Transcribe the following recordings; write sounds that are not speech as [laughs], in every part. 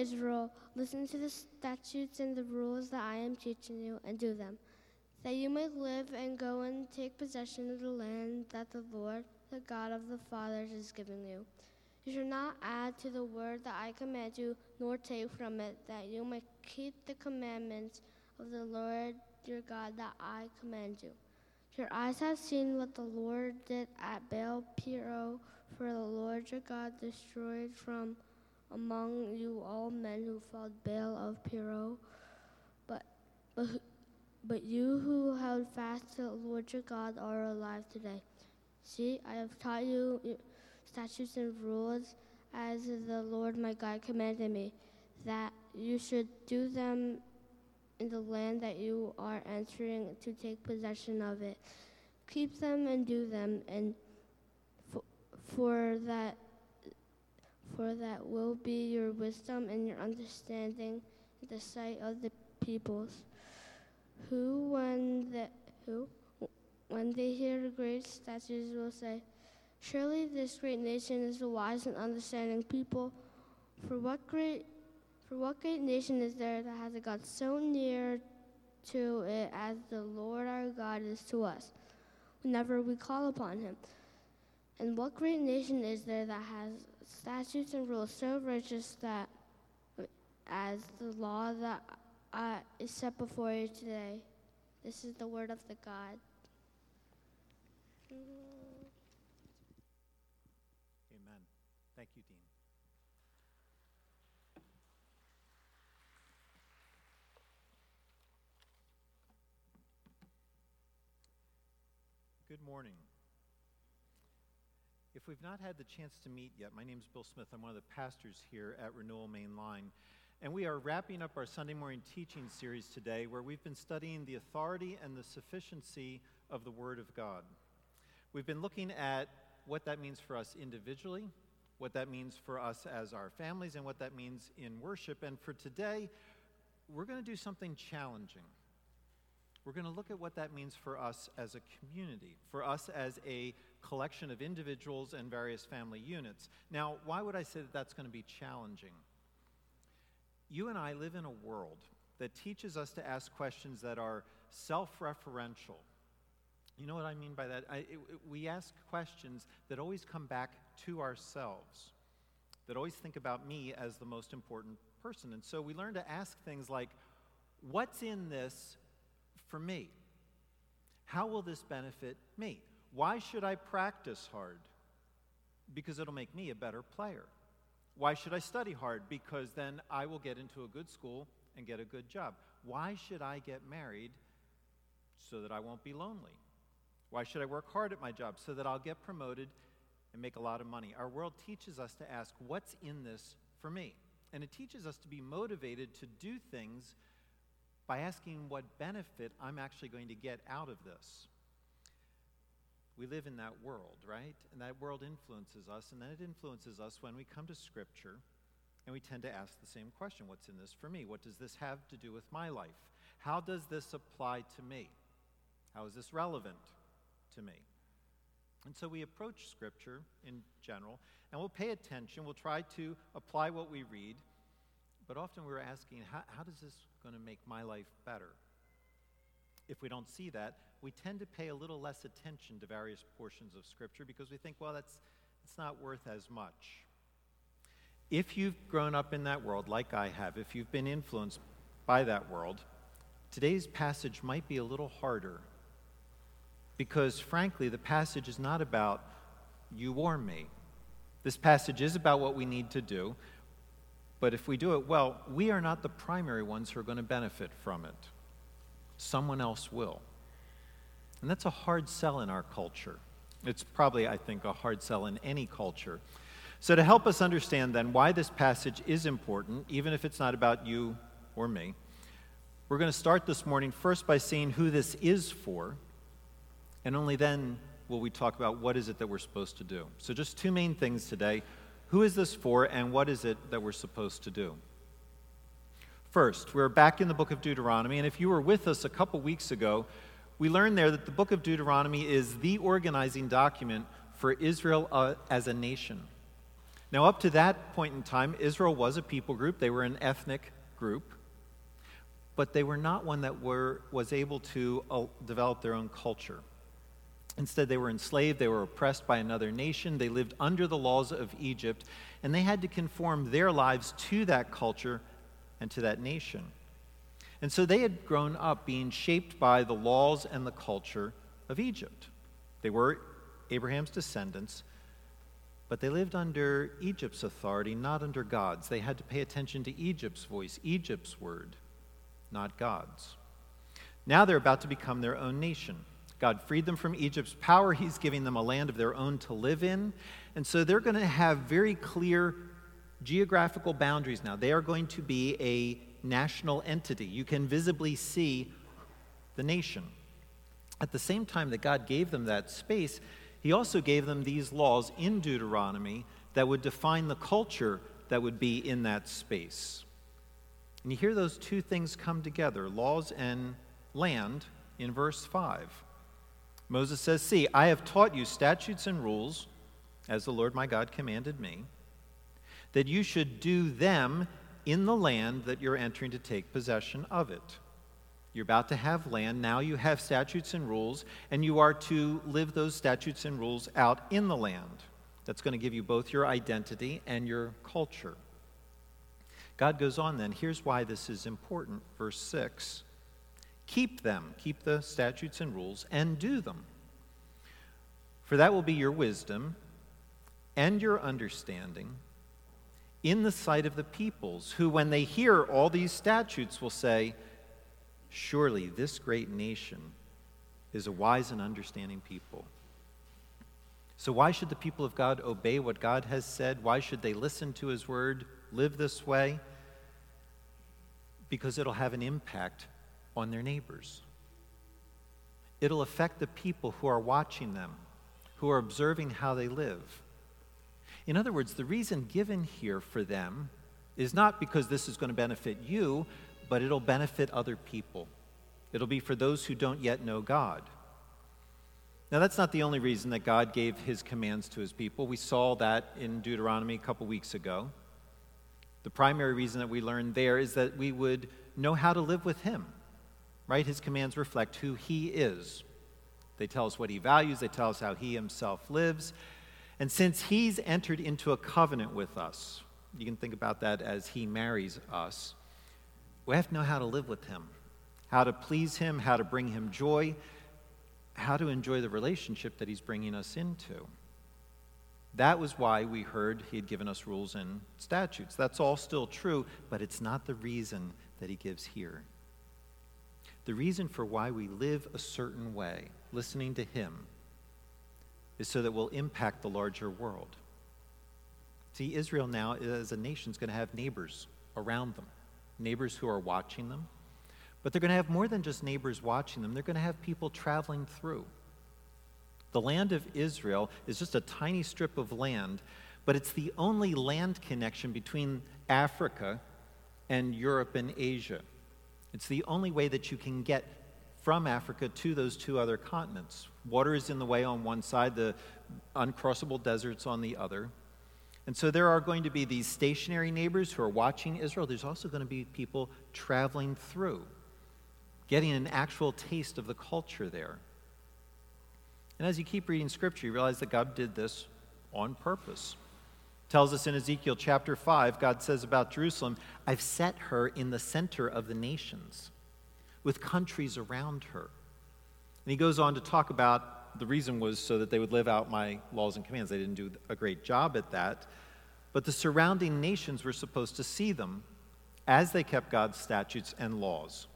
Israel, listen to the statutes and the rules that I am teaching you, and do them, that you may live and go and take possession of the land that the Lord, the God of the fathers, is giving you. You shall not add to the word that I command you, nor take from it, that you may keep the commandments of the Lord your God that I command you. Your eyes have seen what the Lord did at Baal Peor, for the Lord your God destroyed from among you all men who followed Baal of Peor. But, but, but you who held fast to the Lord your God are alive today. See, I have taught you statutes and rules as the Lord my God commanded me, that you should do them in the land that you are entering to take possession of it. Keep them and do them, and for, for that for that will be your wisdom and your understanding in the sight of the peoples, who when the who when they hear the great statues, will say, Surely this great nation is a wise and understanding people. For what great for what great nation is there that has a God so near to it as the Lord our God is to us, whenever we call upon him? And what great nation is there that has statutes and rules so righteous that as the law that uh, is set before you today? This is the word of the God. Mm-hmm. Thank you, Dean. Good morning. If we've not had the chance to meet yet, my name is Bill Smith. I'm one of the pastors here at Renewal Main Line. And we are wrapping up our Sunday morning teaching series today where we've been studying the authority and the sufficiency of the Word of God. We've been looking at what that means for us individually, what that means for us as our families, and what that means in worship. And for today, we're going to do something challenging. We're going to look at what that means for us as a community, for us as a collection of individuals and various family units. Now, why would I say that that's going to be challenging? You and I live in a world that teaches us to ask questions that are self referential. You know what I mean by that? I, it, it, we ask questions that always come back to ourselves, that always think about me as the most important person. And so we learn to ask things like, What's in this for me? How will this benefit me? Why should I practice hard? Because it'll make me a better player. Why should I study hard? Because then I will get into a good school and get a good job. Why should I get married? So that I won't be lonely. Why should I work hard at my job? So that I'll get promoted and make a lot of money. Our world teaches us to ask, what's in this for me? And it teaches us to be motivated to do things by asking what benefit I'm actually going to get out of this. We live in that world, right? And that world influences us, and then it influences us when we come to Scripture and we tend to ask the same question What's in this for me? What does this have to do with my life? How does this apply to me? How is this relevant to me? And so we approach Scripture in general, and we'll pay attention. We'll try to apply what we read, but often we're asking, how, how is this going to make my life better? If we don't see that, we tend to pay a little less attention to various portions of Scripture because we think, well, that's it's not worth as much. If you've grown up in that world, like I have, if you've been influenced by that world, today's passage might be a little harder because, frankly, the passage is not about you or me. This passage is about what we need to do, but if we do it well, we are not the primary ones who are going to benefit from it. Someone else will. And that's a hard sell in our culture. It's probably, I think, a hard sell in any culture. So, to help us understand then why this passage is important, even if it's not about you or me, we're going to start this morning first by seeing who this is for and only then will we talk about what is it that we're supposed to do. So, just two main things today. Who is this for, and what is it that we're supposed to do? First, we're back in the book of Deuteronomy, and if you were with us a couple weeks ago, we learn there that the book of Deuteronomy is the organizing document for Israel uh, as a nation. Now, up to that point in time, Israel was a people group, they were an ethnic group, but they were not one that were, was able to uh, develop their own culture. Instead, they were enslaved, they were oppressed by another nation, they lived under the laws of Egypt, and they had to conform their lives to that culture and to that nation. And so they had grown up being shaped by the laws and the culture of Egypt. They were Abraham's descendants, but they lived under Egypt's authority, not under God's. They had to pay attention to Egypt's voice, Egypt's word, not God's. Now they're about to become their own nation. God freed them from Egypt's power. He's giving them a land of their own to live in. And so they're going to have very clear geographical boundaries now. They are going to be a national entity. You can visibly see the nation. At the same time that God gave them that space, He also gave them these laws in Deuteronomy that would define the culture that would be in that space. And you hear those two things come together laws and land in verse 5. Moses says, See, I have taught you statutes and rules, as the Lord my God commanded me, that you should do them in the land that you're entering to take possession of it. You're about to have land. Now you have statutes and rules, and you are to live those statutes and rules out in the land. That's going to give you both your identity and your culture. God goes on then. Here's why this is important. Verse 6 Keep them, keep the statutes and rules, and do them. For that will be your wisdom and your understanding in the sight of the peoples, who, when they hear all these statutes, will say, Surely this great nation is a wise and understanding people. So, why should the people of God obey what God has said? Why should they listen to his word, live this way? Because it'll have an impact on their neighbors. It'll affect the people who are watching them, who are observing how they live. In other words, the reason given here for them is not because this is going to benefit you, but it'll benefit other people. It'll be for those who don't yet know God. Now, that's not the only reason that God gave his commands to his people. We saw that in Deuteronomy a couple weeks ago. The primary reason that we learned there is that we would know how to live with him, right? His commands reflect who he is. They tell us what he values, they tell us how he himself lives. And since he's entered into a covenant with us, you can think about that as he marries us. We have to know how to live with Him, how to please Him, how to bring Him joy, how to enjoy the relationship that He's bringing us into. That was why we heard He had given us rules and statutes. That's all still true, but it's not the reason that He gives here. The reason for why we live a certain way, listening to Him, is so that we'll impact the larger world. See, Israel now, as a nation, is going to have neighbors around them neighbors who are watching them. But they're going to have more than just neighbors watching them, they're going to have people traveling through. The land of Israel is just a tiny strip of land, but it's the only land connection between Africa and Europe and Asia. It's the only way that you can get from Africa to those two other continents. Water is in the way on one side, the uncrossable deserts on the other. And so there are going to be these stationary neighbors who are watching Israel. There's also going to be people traveling through, getting an actual taste of the culture there. And as you keep reading scripture, you realize that God did this on purpose. Tells us in Ezekiel chapter 5, God says about Jerusalem, I've set her in the center of the nations, with countries around her. And he goes on to talk about the reason was so that they would live out my laws and commands. They didn't do a great job at that. But the surrounding nations were supposed to see them as they kept God's statutes and laws.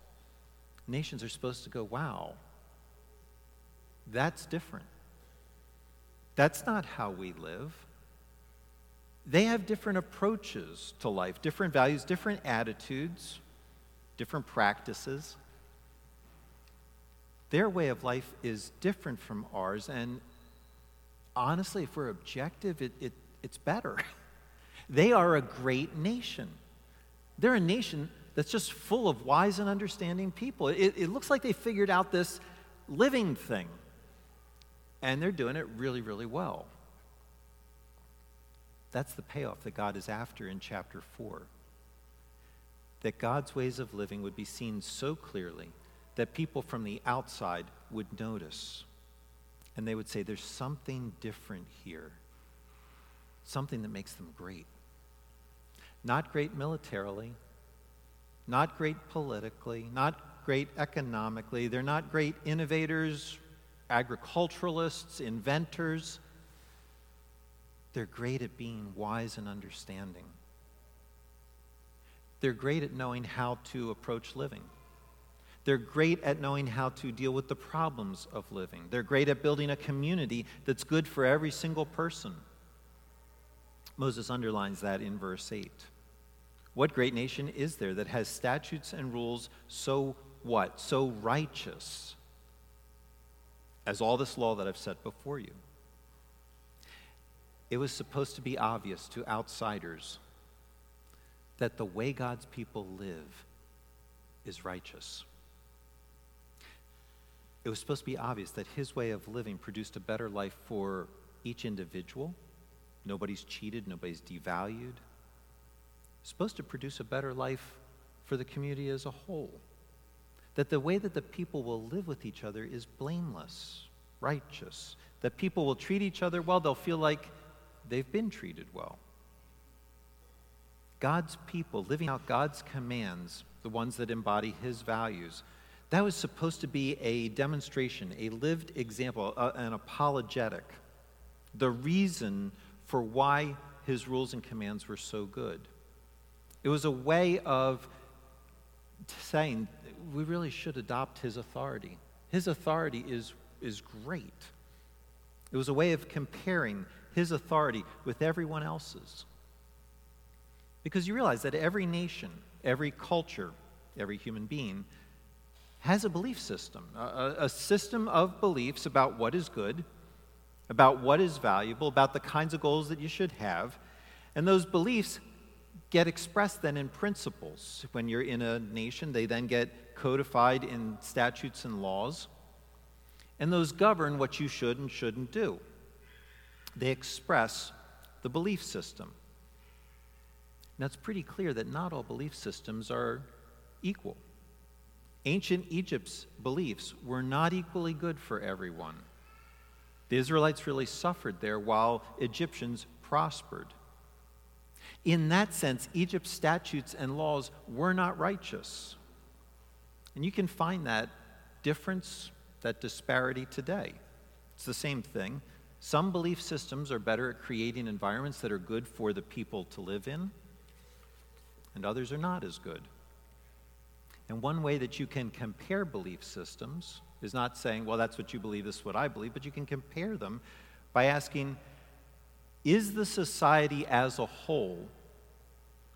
Nations are supposed to go, wow, that's different. That's not how we live. They have different approaches to life, different values, different attitudes, different practices. Their way of life is different from ours, and honestly, if we're objective, it, it, it's better. [laughs] they are a great nation. They're a nation that's just full of wise and understanding people. It, it looks like they figured out this living thing, and they're doing it really, really well. That's the payoff that God is after in chapter 4. That God's ways of living would be seen so clearly that people from the outside would notice. And they would say, There's something different here, something that makes them great. Not great militarily, not great politically, not great economically. They're not great innovators, agriculturalists, inventors. They're great at being wise and understanding. They're great at knowing how to approach living. They're great at knowing how to deal with the problems of living. They're great at building a community that's good for every single person. Moses underlines that in verse 8. What great nation is there that has statutes and rules so what? So righteous as all this law that I've set before you? It was supposed to be obvious to outsiders that the way God's people live is righteous. It was supposed to be obvious that his way of living produced a better life for each individual. Nobody's cheated, nobody's devalued. It's supposed to produce a better life for the community as a whole. That the way that the people will live with each other is blameless, righteous. That people will treat each other well, they'll feel like they've been treated well. God's people living out God's commands, the ones that embody his values, that was supposed to be a demonstration, a lived example, an apologetic, the reason for why his rules and commands were so good. It was a way of saying we really should adopt his authority. His authority is, is great. It was a way of comparing his authority with everyone else's. Because you realize that every nation, every culture, every human being has a belief system, a, a, system of beliefs about what is good, about what is valuable, about the kinds of goals that you should have. And those beliefs get expressed then in principles. When you're in a nation, they then get codified in statutes and laws. And those govern what you should and shouldn't do. They express the belief system. Now, it's pretty clear that not all belief systems are equal. Ancient Egypt's beliefs were not equally good for everyone. The Israelites really suffered there while Egyptians prospered. In that sense, Egypt's statutes and laws were not righteous. And you can find that difference, that disparity today. It's the same thing. Some belief systems are better at creating environments that are good for the people to live in, and others are not as good. And one way that you can compare belief systems is not saying, well, that's what you believe, this is what I believe, but you can compare them by asking, is the society as a whole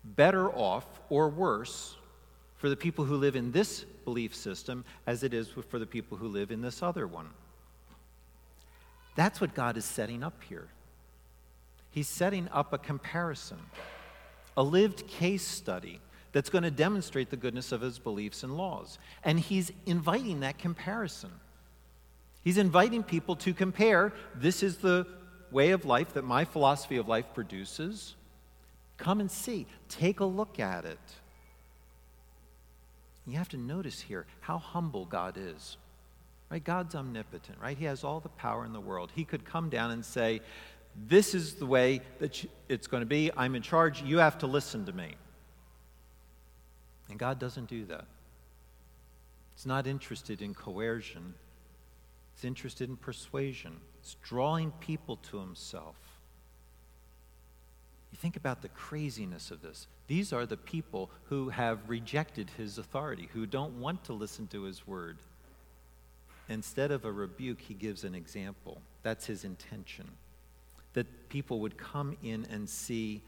better off or worse for the people who live in this belief system as it is for the people who live in this other one? That's what God is setting up here. He's setting up a comparison, a lived case study that's going to demonstrate the goodness of his beliefs and laws. And he's inviting that comparison. He's inviting people to compare this is the way of life that my philosophy of life produces. Come and see, take a look at it. You have to notice here how humble God is. Right? God's omnipotent, right? He has all the power in the world. He could come down and say, This is the way that it's going to be. I'm in charge. You have to listen to me. And God doesn't do that. It's not interested in coercion, it's interested in persuasion. It's drawing people to Himself. You think about the craziness of this. These are the people who have rejected His authority, who don't want to listen to His word. Instead of a rebuke, He gives an example. That's His intention. That people would come in and see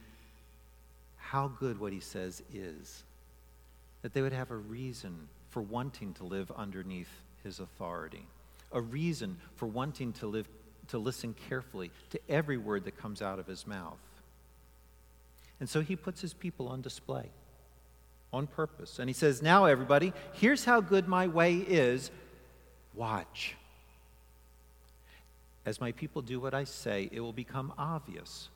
how good what He says is that they would have a reason for wanting to live underneath his authority, a reason for wanting to live to listen carefully to every word that comes out of his mouth. And so he puts his people on display on purpose. And he says, Now, everybody, here's how good my way is. Watch. As my people do what I say, it will become obvious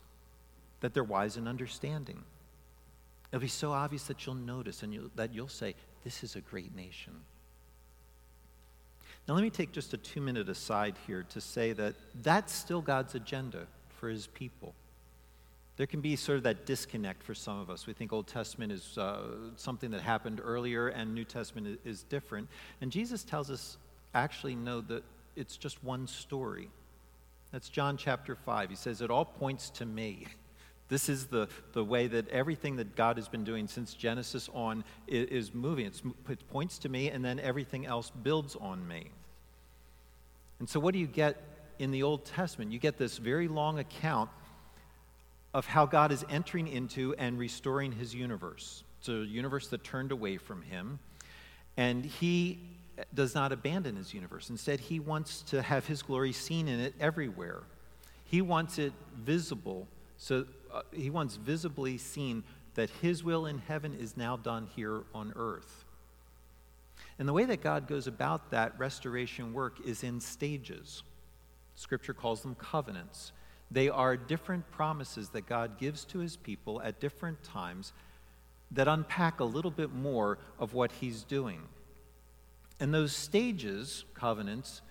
that they're wise and understanding. It'll be so obvious that you'll notice and you'll, that you'll say, This is a great nation. Now, let me take just a two minute aside here to say that that's still God's agenda for his people. There can be sort of that disconnect for some of us. We think Old Testament is uh, something that happened earlier and New Testament is, different. And Jesus tells us actually, no, that it's just one story. That's John chapter 5. He says, It all points to me. [laughs] This is the, the way that everything that God has been doing since Genesis on is, is moving. It's, it points to me, and then everything else builds on me. And so, what do you get in the Old Testament? You get this very long account of how God is entering into and restoring his universe. It's a universe that turned away from him. And he does not abandon his universe. Instead, he wants to have his glory seen in it everywhere. He wants it visible. So Uh, he wants visibly seen that his will in heaven is now done here on earth. And the way that God goes about that restoration work is in stages. Scripture calls them covenants. They are different promises that God gives to his people at different times that unpack a little bit more of what he's doing. And those stages, covenants,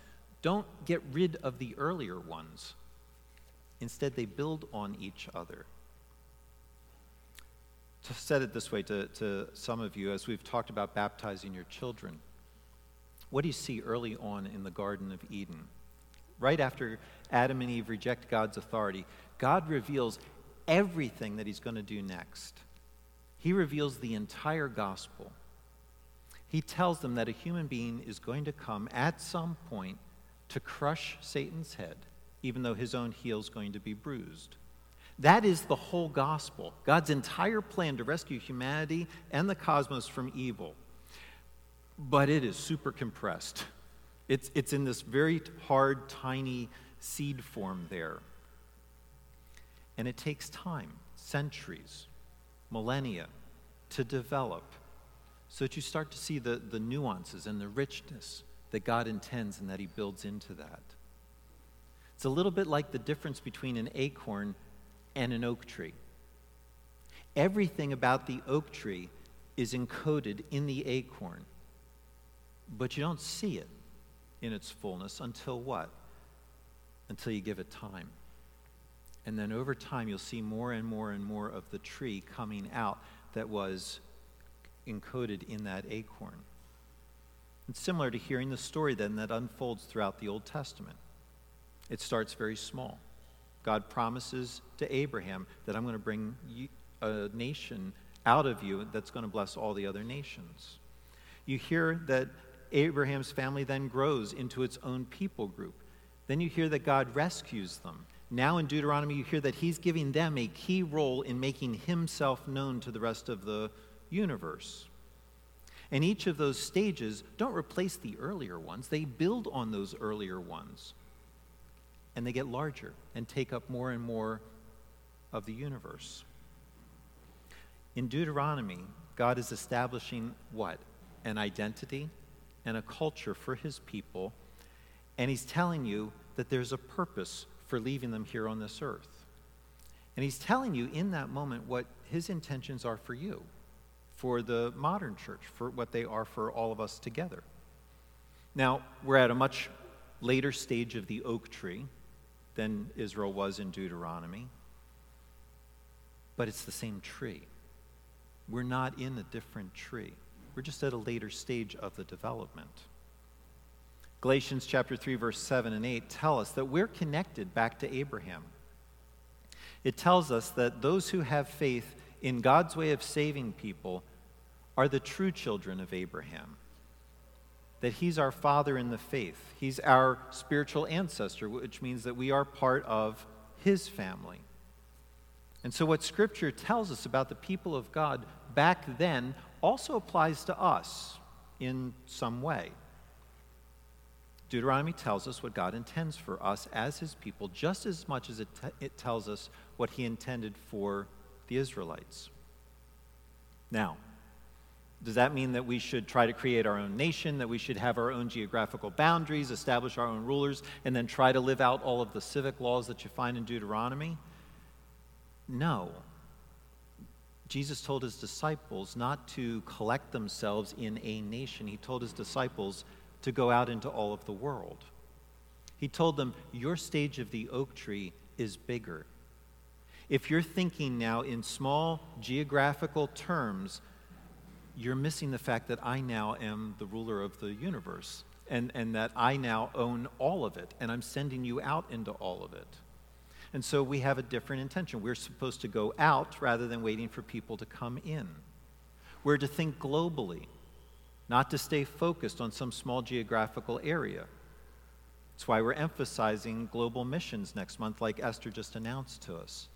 don't get rid of the earlier ones. Instead, they build on each other. To set it this way to, to some of you, as we've talked about baptizing your children, what do you see early on in the Garden of Eden? Right after Adam and Eve reject God's authority, God reveals everything that he's going to do next. He reveals the entire gospel. He tells them that a human being is going to come at some point to crush Satan's head, even though his own heel is going to be bruised. That is the whole gospel. God's entire plan to rescue humanity and the cosmos from evil. But it is super compressed. It's, it's in this very hard, tiny seed form there. And it takes time, centuries, millennia, to develop so that you start to see the, the nuances and the richness that God intends and that He builds into that. It's a little bit like the difference between an acorn and an oak tree. Everything about the oak tree is encoded in the acorn, but you don't see it in its fullness until what? Until you give it time. And then over time, you'll see more and more and more of the tree coming out that was encoded in that acorn. It's similar to hearing the story then that unfolds throughout the Old Testament. It starts very small. God promises to Abraham that I'm going to bring a nation out of you that's going to bless all the other nations. You hear that Abraham's family then grows into its own people group. Then you hear that God rescues them. Now in Deuteronomy, you hear that he's giving them a key role in making himself known to the rest of the universe. And each of those stages don't replace the earlier ones, they build on those earlier ones. And they get larger and take up more and more of the universe. In Deuteronomy, God is establishing what? An identity and a culture for his people. And he's telling you that there's a purpose for leaving them here on this earth. And he's telling you in that moment what his intentions are for you, for the modern church, for what they are for all of us together. Now, we're at a much later stage of the oak tree than Israel was in Deuteronomy, but it's the same tree. We're not in a different tree. We're just at a later stage of the development. Galatians chapter 3 verse 7 and 8 tell us that we're connected back to Abraham. It tells us that those who have faith in God's way of saving people are the true children of Abraham. That he's our father in the faith. He's our spiritual ancestor, which means that we are part of his family. And so, what Scripture tells us about the people of God back then also applies to us in some way. Deuteronomy tells us what God intends for us as his people just as much as it, t- it tells us what he intended for the Israelites. Now, does that mean that we should try to create our own nation, that we should have our own geographical boundaries, establish our own rulers, and then try to live out all of the civic laws that you find in Deuteronomy? No. Jesus told his disciples not to collect themselves in a nation. He told his disciples to go out into all of the world. He told them, Your stage of the oak tree is bigger. If you're thinking now in small geographical terms, you're missing the fact that I now am the ruler of the universe and, and that I now own all of it, and I'm sending you out into all of it. And so we have a different intention. We're supposed to go out rather than waiting for people to come in. We're to think globally, not to stay focused on some small geographical area. That's why we're emphasizing global missions next month, like Esther just announced to us.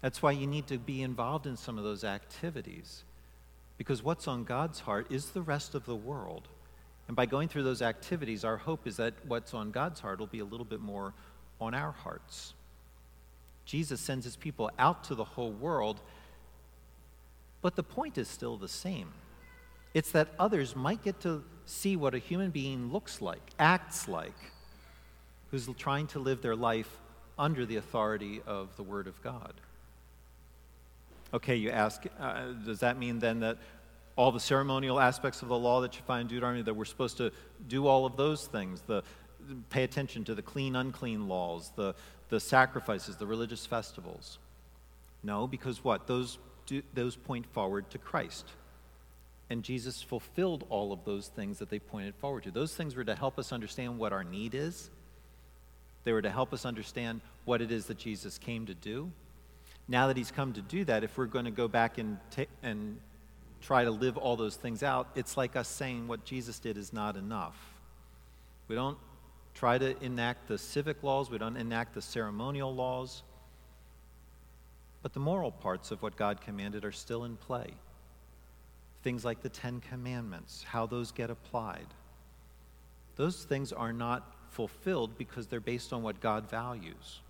That's why you need to be involved in some of those activities. Because what's on God's heart is the rest of the world. And by going through those activities, our hope is that what's on God's heart will be a little bit more on our hearts. Jesus sends his people out to the whole world, but the point is still the same. It's that others might get to see what a human being looks like, acts like, who's trying to live their life under the authority of the Word of God. Okay, you ask, uh, does that mean then that all the ceremonial aspects of the law that you find in Deuteronomy, that we're supposed to do all of those things, the, pay attention to the clean, unclean laws, the, the sacrifices, the religious festivals? No, because what? Those, do, those point forward to Christ. And Jesus fulfilled all of those things that they pointed forward to. Those things were to help us understand what our need is, they were to help us understand what it is that Jesus came to do. Now that he's come to do that, if we're going to go back and, and try to live all those things out, it's like us saying what Jesus did is not enough. We don't try to enact the civic laws, we don't enact the ceremonial laws, but the moral parts of what God commanded are still in play. Things like the Ten Commandments, how those get applied. Those things are not fulfilled because they're based on what God values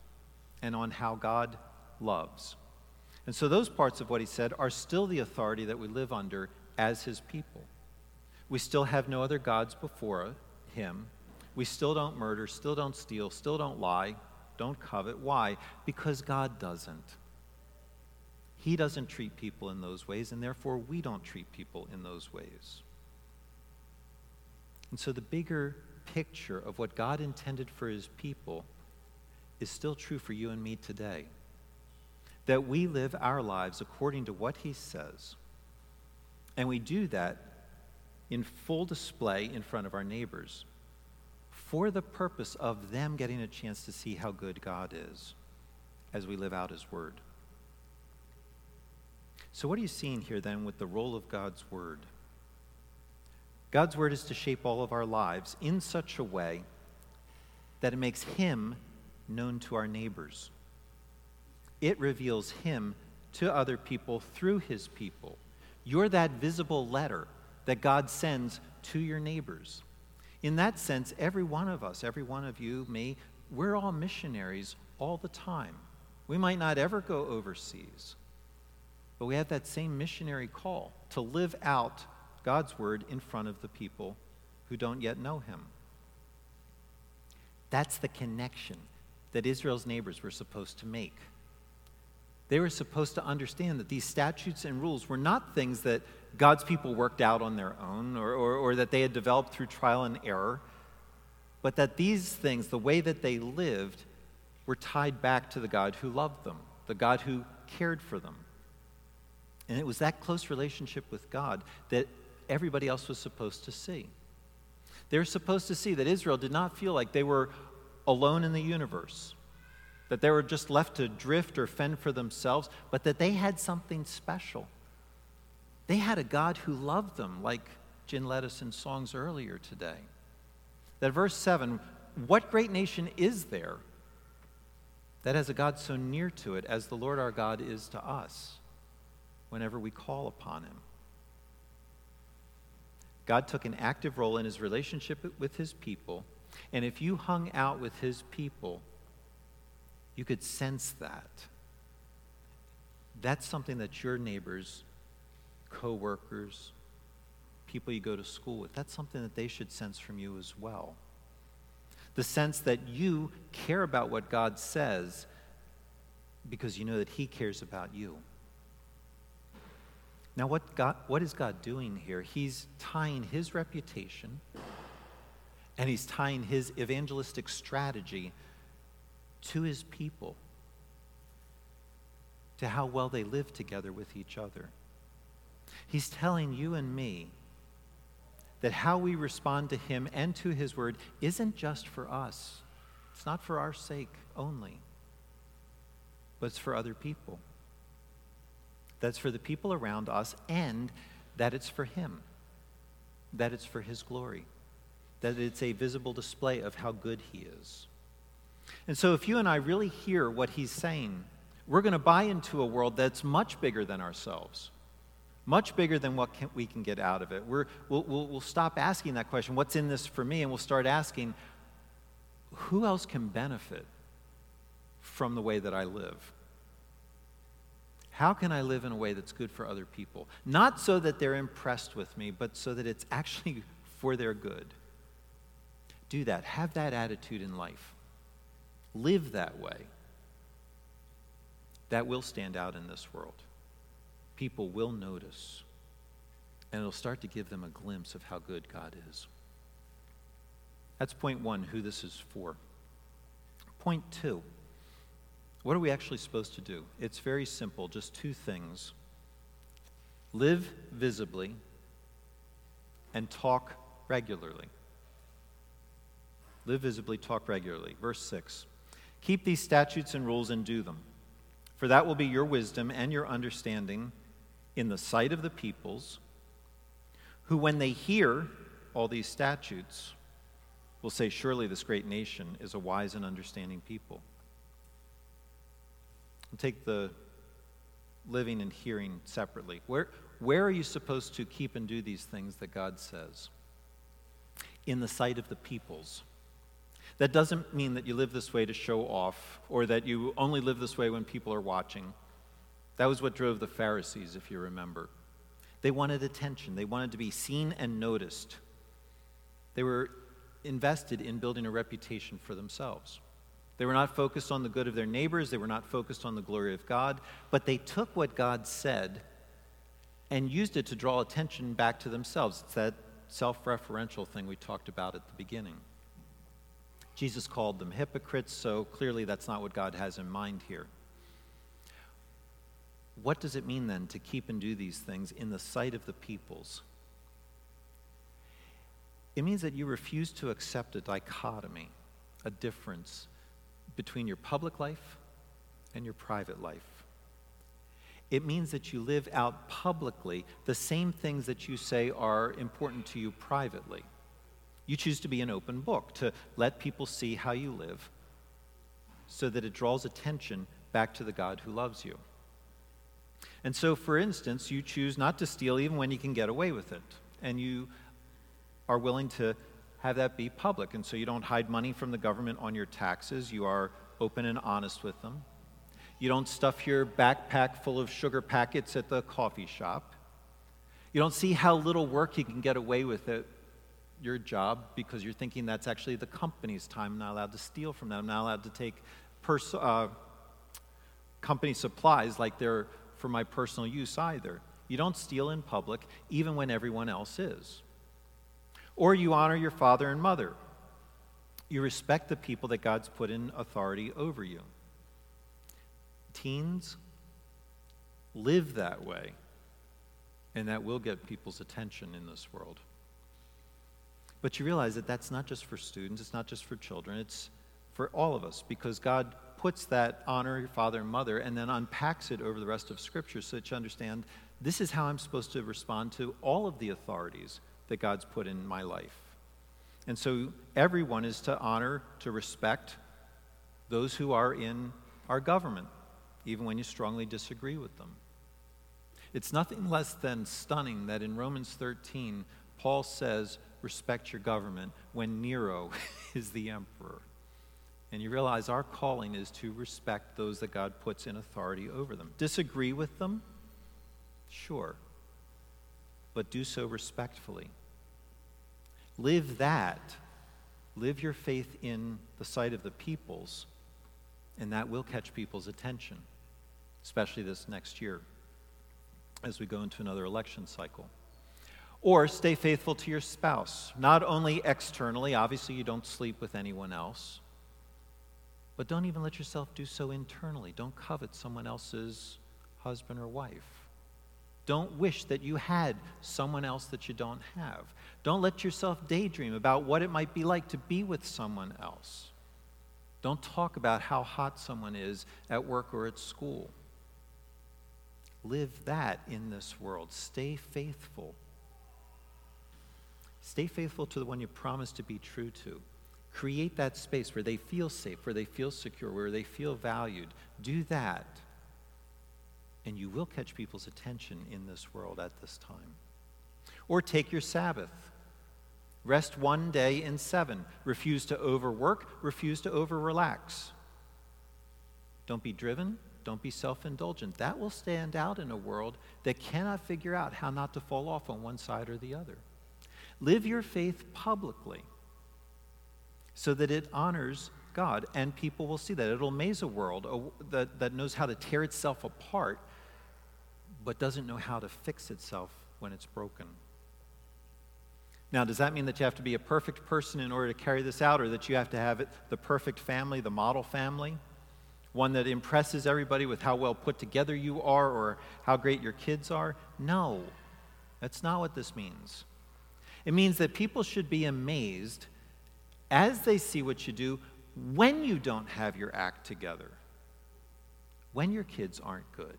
and on how God loves. And so, those parts of what he said are still the authority that we live under as his people. We still have no other gods before him. We still don't murder, still don't steal, still don't lie, don't covet. Why? Because God doesn't. He doesn't treat people in those ways, and therefore we don't treat people in those ways. And so, the bigger picture of what God intended for his people is still true for you and me today that we live our lives according to what he says. And we do that in full display in front of our neighbors for the purpose of them getting a chance to see how good God is as we live out his word. So, what are you seeing here then with the role of God's word? God's word is to shape all of our lives in such a way that it makes him known to our neighbors it reveals him to other people through his people. You're that visible letter that God sends to your neighbors. In that sense, every one of us, every one of you, me, we're all missionaries all the time. We might not ever go overseas, but we have that same missionary call to live out God's word in front of the people who don't yet know him. That's the connection that Israel's neighbors were supposed to make. They were supposed to understand that these statutes and rules were not things that God's people worked out on their own or, or, or, that they had developed through trial and error, but that these things, the way that they lived, were tied back to the God who loved them, the God who cared for them. And it was that close relationship with God that everybody else was supposed to see. They were supposed to see that Israel did not feel like they were alone in the universe that they were just left to drift or fend for themselves, but that they had something special. They had a God who loved them, like Jen led us in songs earlier today. That verse 7 what great nation is there that has a God so near to it as the Lord our God is to us whenever we call upon him? God took an active role in his relationship with his people, and if you hung out with his people, you could sense that. That's something that your neighbors, coworkers, people you go to school with, that's something that they should sense from you as well. The sense that you care about what God says because you know that He cares about you. Now, what, God, what is God doing here? He's tying His reputation and He's tying His evangelistic strategy to His people, to how well they live together with each other. He's telling you and me that how we respond to Him and to His Word isn't just for us, it's not for our sake only, but it's for other people. That's for the people around us, and that it's for Him, that it's for His glory, that it's a visible display of how good He is. And so, if you and I really hear what He's saying, we're going to buy into a world that's much bigger than ourselves much bigger than what can, we can get out of it. We're, we'll, we'll, we'll stop asking that question, what's in this for me? And we'll start asking, who else can benefit from the way that I live? How can I live in a way that's good for other people? Not so that they're impressed with me, but so that it's actually [laughs] for their good. Do that. Have that attitude in life. Live that way. That will stand out in this world people will notice, and it'll start to give them a glimpse of how good God is. That's point one, who this is for. Point two, what are we actually supposed to do? It's very simple, just two things live visibly and talk regularly. Live visibly, talk regularly. Verse 6 Keep these statutes and rules and do them, for that will be your wisdom and your understanding in the sight of the peoples, who, when they hear all these statutes, will say, Surely this great nation is a wise and understanding people. And take the living and hearing separately. Where, where are you supposed to keep and do these things that God says? In the sight of the peoples. That doesn't mean that you live this way to show off or that you only live this way when people are watching. That was what drove the Pharisees, if you remember. They wanted attention, they wanted to be seen and noticed. They were invested in building a reputation for themselves. They were not focused on the good of their neighbors, they were not focused on the glory of God, but they took what God said and used it to draw attention back to themselves. It's that self referential thing we talked about at the beginning. Jesus called them hypocrites, so clearly that's not what God has in mind here. What does it mean then to keep and do these things in the sight of the peoples? It means that you refuse to accept a dichotomy, a difference between your public life and your private life. It means that you live out publicly the same things that you say are important to you privately. You choose to be an open book, to let people see how you live so that it draws attention back to the God who loves you. And so, for instance, you choose not to steal even when you can get away with it. And you are willing to have that be public. And so you don't hide money from the government on your taxes. You are open and honest with them. You don't stuff your backpack full of sugar packets at the coffee shop. You don't see how little work you can get away with at your job because you're thinking that's actually the company's time. I'm not allowed to steal from them. I'm not allowed to take pers- uh, company supplies like they're for my personal use either. You don't steal in public, even when everyone else is. Or you honor your father and mother. You respect the people that God's put in authority over you. Teens, live that way, and that will get people's attention in this world. But you realize that that's not just for students, it's not just for children, it's for all of us because God puts that honor your father and mother and then unpacks it over the rest of Scripture so that you understand this is how I'm supposed to respond to all of the authorities that God's put in my life. And so everyone is to honor, to respect those who are in our government, even when you strongly disagree with them. It's nothing less than stunning that in Romans 13, Paul says, respect your government when Nero [laughs] is the emperor. And you realize our calling is to respect those that God puts in authority over them. Disagree with them? Sure. But do so respectfully. Live that. Live your faith in the sight of the peoples, and that will catch people's attention. especially this next year as we go into another election cycle. Or stay faithful to your spouse, not only externally, obviously, you don't sleep with anyone else, but don't even let yourself do so internally. Don't covet someone else's husband or wife. Don't wish that you had someone else that you don't have. Don't let yourself daydream about what it might be like to be with someone else. Don't talk about how hot someone is at work or at school. Live that in this world. Stay faithful. Stay faithful to the one you promised to be true to. Create that space where they feel safe, where they feel secure, where they feel valued. Do that. And you will catch people's attention in this world at this time. Or take your Sabbath. Rest one day in seven. Refuse to overwork. Refuse to over relax. Don't be driven. Don't be self indulgent. That will stand out in a world that cannot figure out how not to fall off on one side or the other. Live your faith publicly so that it honors God and people will see that. It'll amaze a world that, that knows how to tear itself apart but doesn't know how to fix itself when it's broken. Now, does that mean that you have to be a perfect person in order to carry this out, or that you have to have it, the perfect family, the model family? One that impresses everybody with how well put together you are or how great your kids are? No, that's not what this means. It means that people should be amazed as they see what you do when you don't have your act together, when your kids aren't good.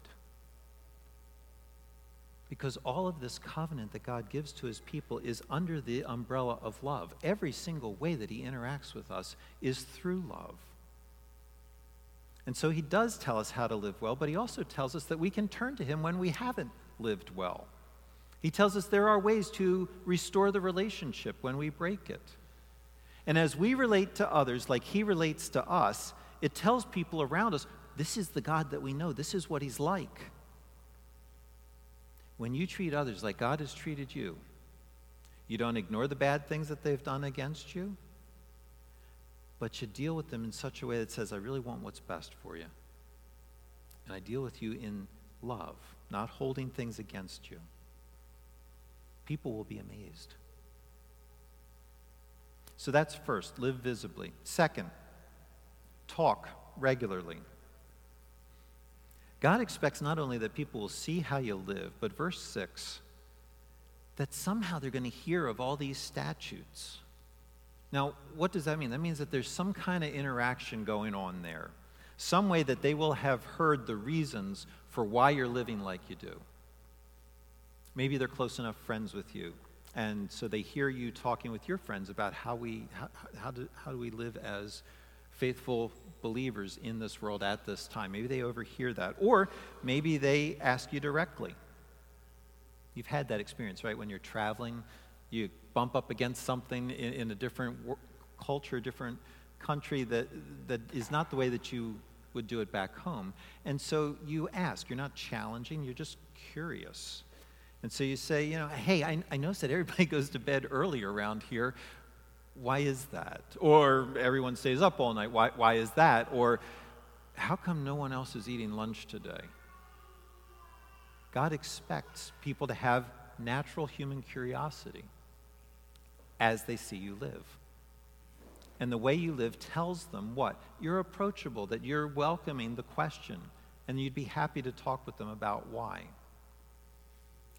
Because all of this covenant that God gives to his people is under the umbrella of love. Every single way that he interacts with us is through love. And so he does tell us how to live well, but he also tells us that we can turn to him when we haven't lived well. He tells us there are ways to restore the relationship when we break it. And as we relate to others like he relates to us, it tells people around us this is the God that we know, this is what he's like. When you treat others like God has treated you, you don't ignore the bad things that they've done against you, but you deal with them in such a way that says, I really want what's best for you. And I deal with you in love, not holding things against you. People will be amazed. So that's first, live visibly. Second, talk regularly. God expects not only that people will see how you live, but verse 6, that somehow they're going to hear of all these statutes. Now, what does that mean? That means that there's some kind of interaction going on there, some way that they will have heard the reasons for why you're living like you do. Maybe they're close enough friends with you, and so they hear you talking with your friends about how we how, how, do, how do we live as faithful believers in this world at this time. Maybe they overhear that. Or maybe they ask you directly. You've had that experience, right? When you're traveling, you bump up against something in, in a different culture, different country that, that is not the way that you would do it back home. And so you ask. You're not challenging, you're just curious. And so you say, you know, hey, I, I noticed that everybody [laughs] goes to bed early around here why is that? Or everyone stays up all night, why, why is that? Or how come no one else is eating lunch today? God expects people to have natural human curiosity as they see you live. And the way you live tells them what? You're approachable, that you're welcoming the question, and you'd be happy to talk with them about why.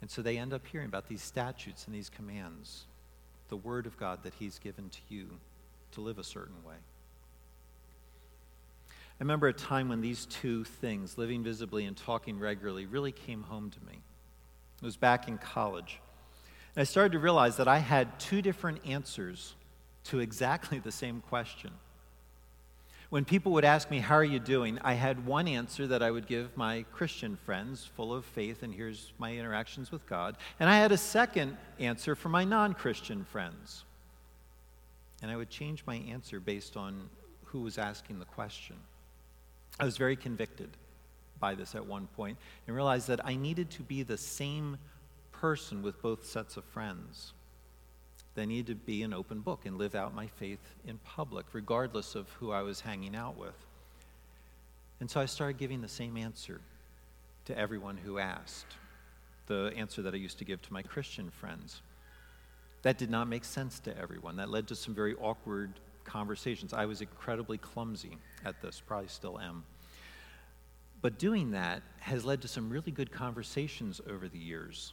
And so they end up hearing about these statutes and these commands the Word of God that He's given to you to live a certain way. I remember a time when these two things, living visibly and talking regularly, really came home to me. It was back in college. And I started to realize that I had two different answers to exactly [laughs] the same question. When people would ask me, How are you doing? I had one answer that I would give my Christian friends, full of faith, and here's my interactions with God. And I had a second answer for my non Christian friends. And I would change my answer based on who was asking the question. I was very convicted by this at one point and realized that I needed to be the same person with both sets of friends. They needed to be an open book and live out my faith in public, regardless of who I was hanging out with. And so I started giving the same answer to everyone who asked. The answer that I used to give to my Christian friends. That did not make sense to everyone. That led to some very awkward conversations. I was incredibly clumsy at this, probably still am. But doing that has led to some really good conversations over the years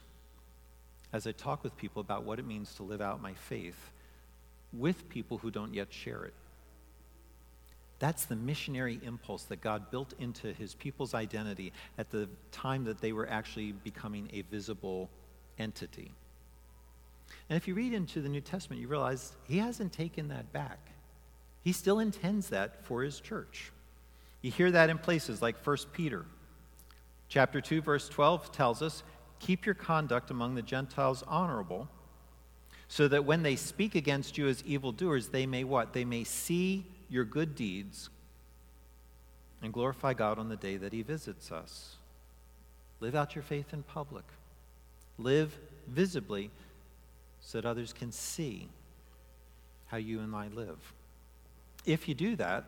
as I talk with people about what it means to live out my faith with people who don't yet share it. That's the missionary impulse that God built into his people's identity at the time that they were actually becoming a visible entity. And if you read into the New Testament, you realize he hasn't taken that back. He still intends that for his church. You hear that in places like 1 Peter. Chapter 2 verse 12 tells us, "Keep your conduct among the Gentiles honorable, so that when they speak against you as evildoers, they may what? They may see your good deeds and glorify God on the day that he visits us." Live out your faith in public. Live visibly so that others can see how you and I live. If you do that,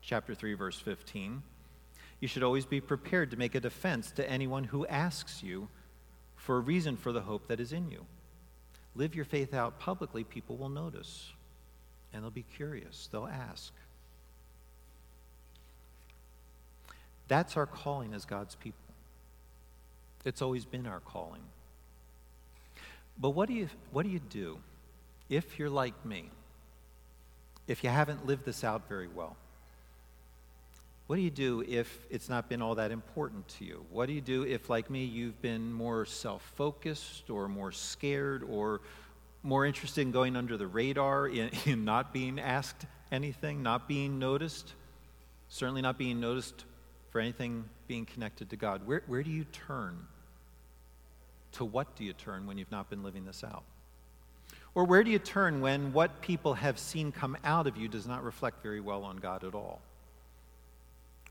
chapter 3, verse 15, you should always be prepared to make a defense to anyone who asks you for a reason for the hope that is in you. Live your faith out publicly, people will notice, and they'll be curious, they'll ask. That's our calling as God's people. It's always been our calling. But what do you, what do, you do if you're like me? If you haven't lived this out very well? What do you do if it's not been all that important to you? What do you do if, like me, you've been more self focused or more scared or more interested in going under the radar, in, [laughs] in, not being asked anything, not being noticed? Certainly not being noticed for anything being connected to God. Where, where do you turn? To what do you turn when you've not been living this out? Or where do you turn when what people have seen come out of you does not reflect very well on God at all?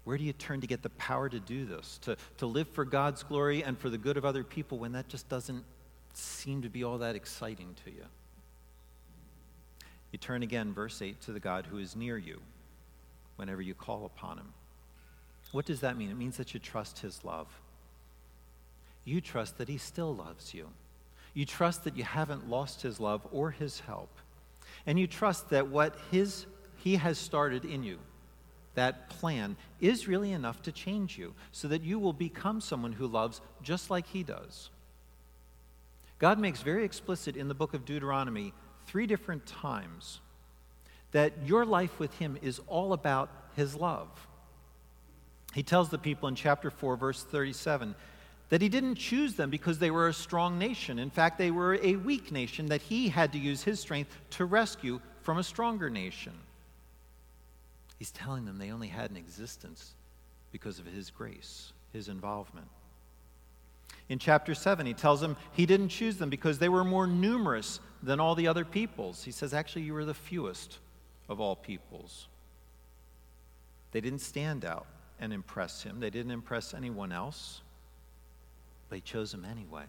Where do you turn to get the power to do this, to, to live for God's glory and for the good of other people when that just doesn't seem to be all that exciting to you? You turn again, verse 8, to the God who is near you whenever you call upon him. What does that mean? It means that you trust his love you trust that He still loves you. You trust that you haven't lost His love or His help. And you trust that what his, He has started in you, that plan, is really enough to change you so that you will become someone who loves just like He does. God makes very explicit in the book of Deuteronomy three different times that your life with Him is all about His love. He tells the people in chapter 4, verse 37 that he didn't choose them because they were a strong nation. In fact, they were a weak nation that he had to use his strength to rescue from a stronger nation. He's telling them they only had an existence because of his grace, his involvement. In chapter 7, he tells them he didn't choose them because they were more numerous than all the other peoples. He says, actually, you were the fewest of all peoples. They didn't stand out and impress him, they didn't impress anyone else but he chose them anyway.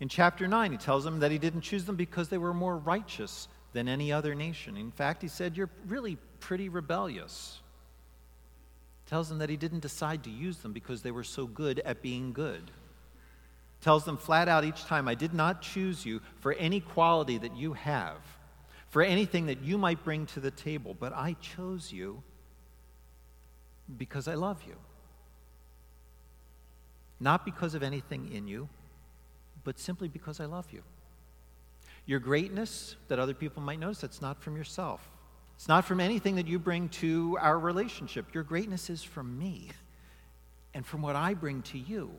In chapter 9, he tells them that he didn't choose them because they were more righteous than any other nation. In fact, he said, You're really pretty rebellious. Tells them that he didn't decide to use them because they were so good at being good. Tells them flat out each time, I did not choose you for any quality that you have, for anything that you might bring to the table, but I chose you because I love you. Not because of anything in you, but simply because I love you. Your greatness that other people might notice, that's not from yourself. It's not from anything that you bring to our relationship. Your greatness is from me and from what I bring to you.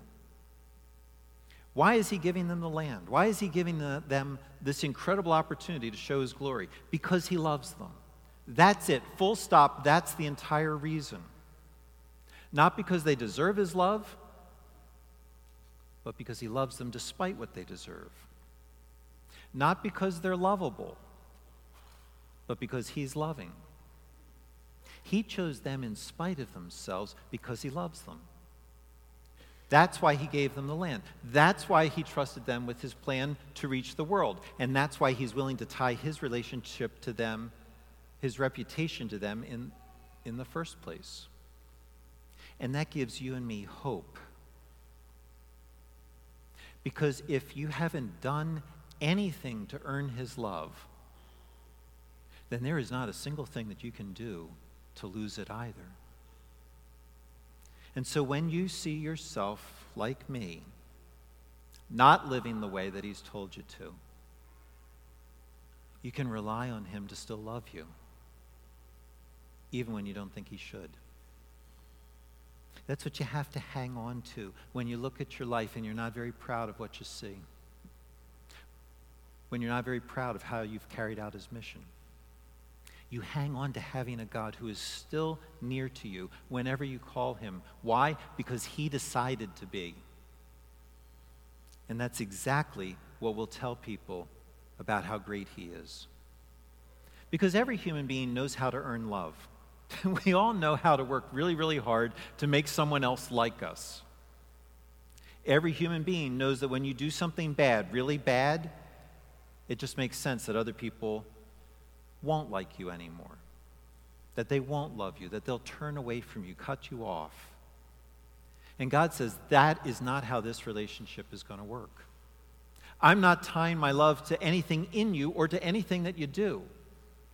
Why is he giving them the land? Why is he giving the, them this incredible opportunity to show his glory? Because he loves them. That's it. Full stop. That's the entire reason. Not because they deserve his love, but because he loves them despite what they deserve. Not because they're lovable, but because he's loving. He chose them in spite of themselves because he loves them. That's why he gave them the land. That's why he trusted them with his plan to reach the world. And that's why he's willing to tie his relationship to them, his reputation to them in, in the first place. And that gives you and me hope Because if you haven't done anything to earn his love, then there is not a single thing that you can do to lose it either. And so when you see yourself, like me, not living the way that he's told you to, you can rely on him to still love you, even when you don't think he should. That's what you have to hang on to when you look at your life and you're not very proud of what you see. When you're not very proud of how you've carried out his mission. You hang on to having a God who is still near to you whenever you call him. Why? Because he decided to be. And that's exactly what we'll tell people about how great he is. Because every human being knows how to earn love. [laughs] we all know how to work really, really hard to make someone else like us. Every human being knows that when you do something bad, really bad, it just makes sense that other people won't like you anymore, that they won't love you, that they'll turn away from you, cut you off. And God says that is not how this relationship is going to work. I'm not tying my love to anything in you or to anything that you do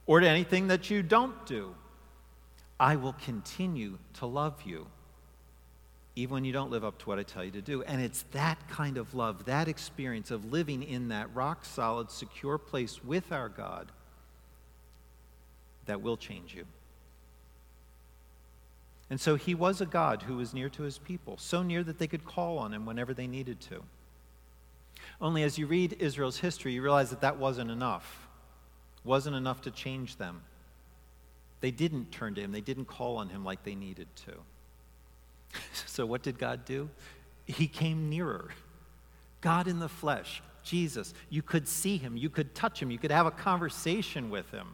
or to anything that you don't do. I will continue to love you even when you don't live up to what I tell you to do. And it's that kind of love, that experience of living in that rock solid, secure place with our God that will change you. And so he was a God who was near to his people, so near that they could call on him whenever they needed to. Only as you read Israel's history, you realize that that wasn't enough. Wasn't enough to change them. They didn't turn to him, they didn't call on him like they needed to. [laughs] so, what did God do? He came nearer. God in the flesh, Jesus. You could see him, you could touch him, you could have a conversation with him.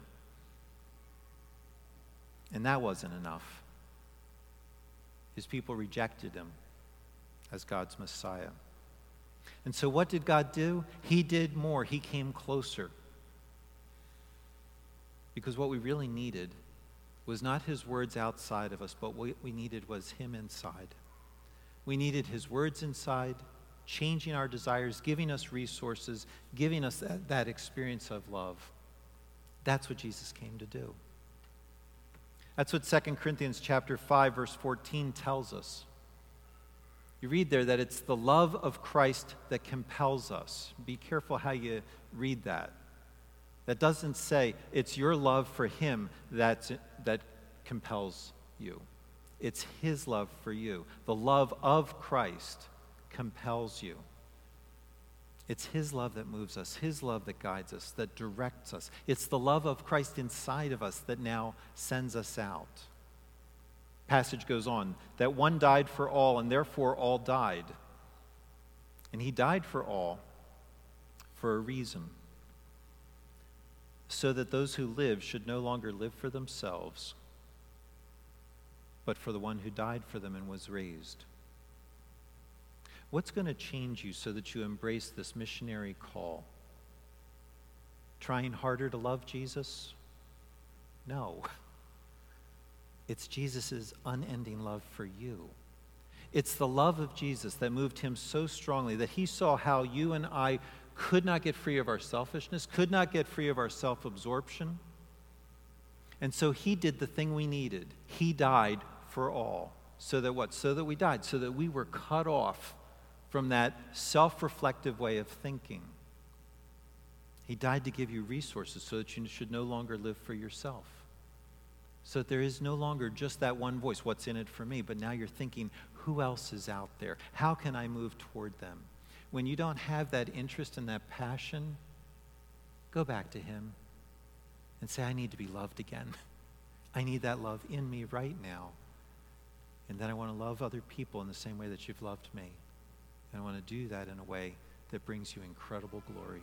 And that wasn't enough. His people rejected him as God's Messiah. And so, what did God do? He did more. He came closer. Because what we really needed was not his words outside of us, but what we needed was him inside. We needed his words inside, changing our desires, giving us resources, giving us that, that experience of love. That's what Jesus came to do. That's what 2 Corinthians chapter 5 verse 14 tells us. You read there that it's the love of Christ that compels us. Be careful how you read that. That doesn't say it's your love for him that's, that compels you. It's his love for you. The love of Christ compels you. It's his love that moves us, his love that guides us, that directs us. It's the love of Christ inside of us that now sends us out passage goes on that one died for all, and therefore all died. And he died for all for a reason so that those who live should no longer live for themselves, but for the one who died for them and was raised. What's going to change you so that you embrace this missionary call? Trying harder to love Jesus? No. [laughs] It's Jesus' unending love for you. It's the love of Jesus that moved him so strongly that he saw how you and I could not get free of our selfishness, could not get free of our self absorption. And so he did the thing we needed. He died for all. So that what? So that we died, so that we were cut off from that self reflective way of thinking. He died to give you resources so that you should no longer live for yourself. So that there is no longer just that one voice, what's in it for me, but now you're thinking, who else is out there? How can I move toward them? When you don't have that interest and that passion, go back to Him and say, I need to be loved again. [laughs] I need that love in me right now. And then I want to love other people in the same way that you've loved me. And I want to do that in a way that brings you incredible glory.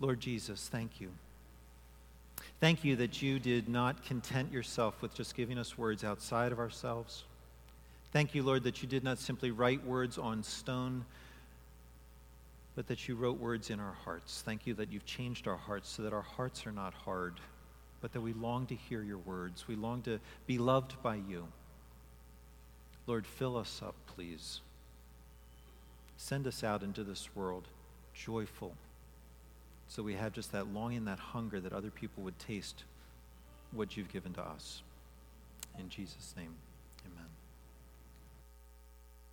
Lord Jesus, thank you. Thank you that you did not content yourself with just giving us words outside of ourselves. Thank you, Lord, that you did not simply write words on stone, but that you wrote words in our hearts. Thank you that you've changed our hearts so that our hearts are not hard, but that we long to hear your words. We long to be loved by you. Lord, fill us up, please. Send us out into this world joyful. So we have just that longing, that hunger that other people would taste what you've given to us. In Jesus' name.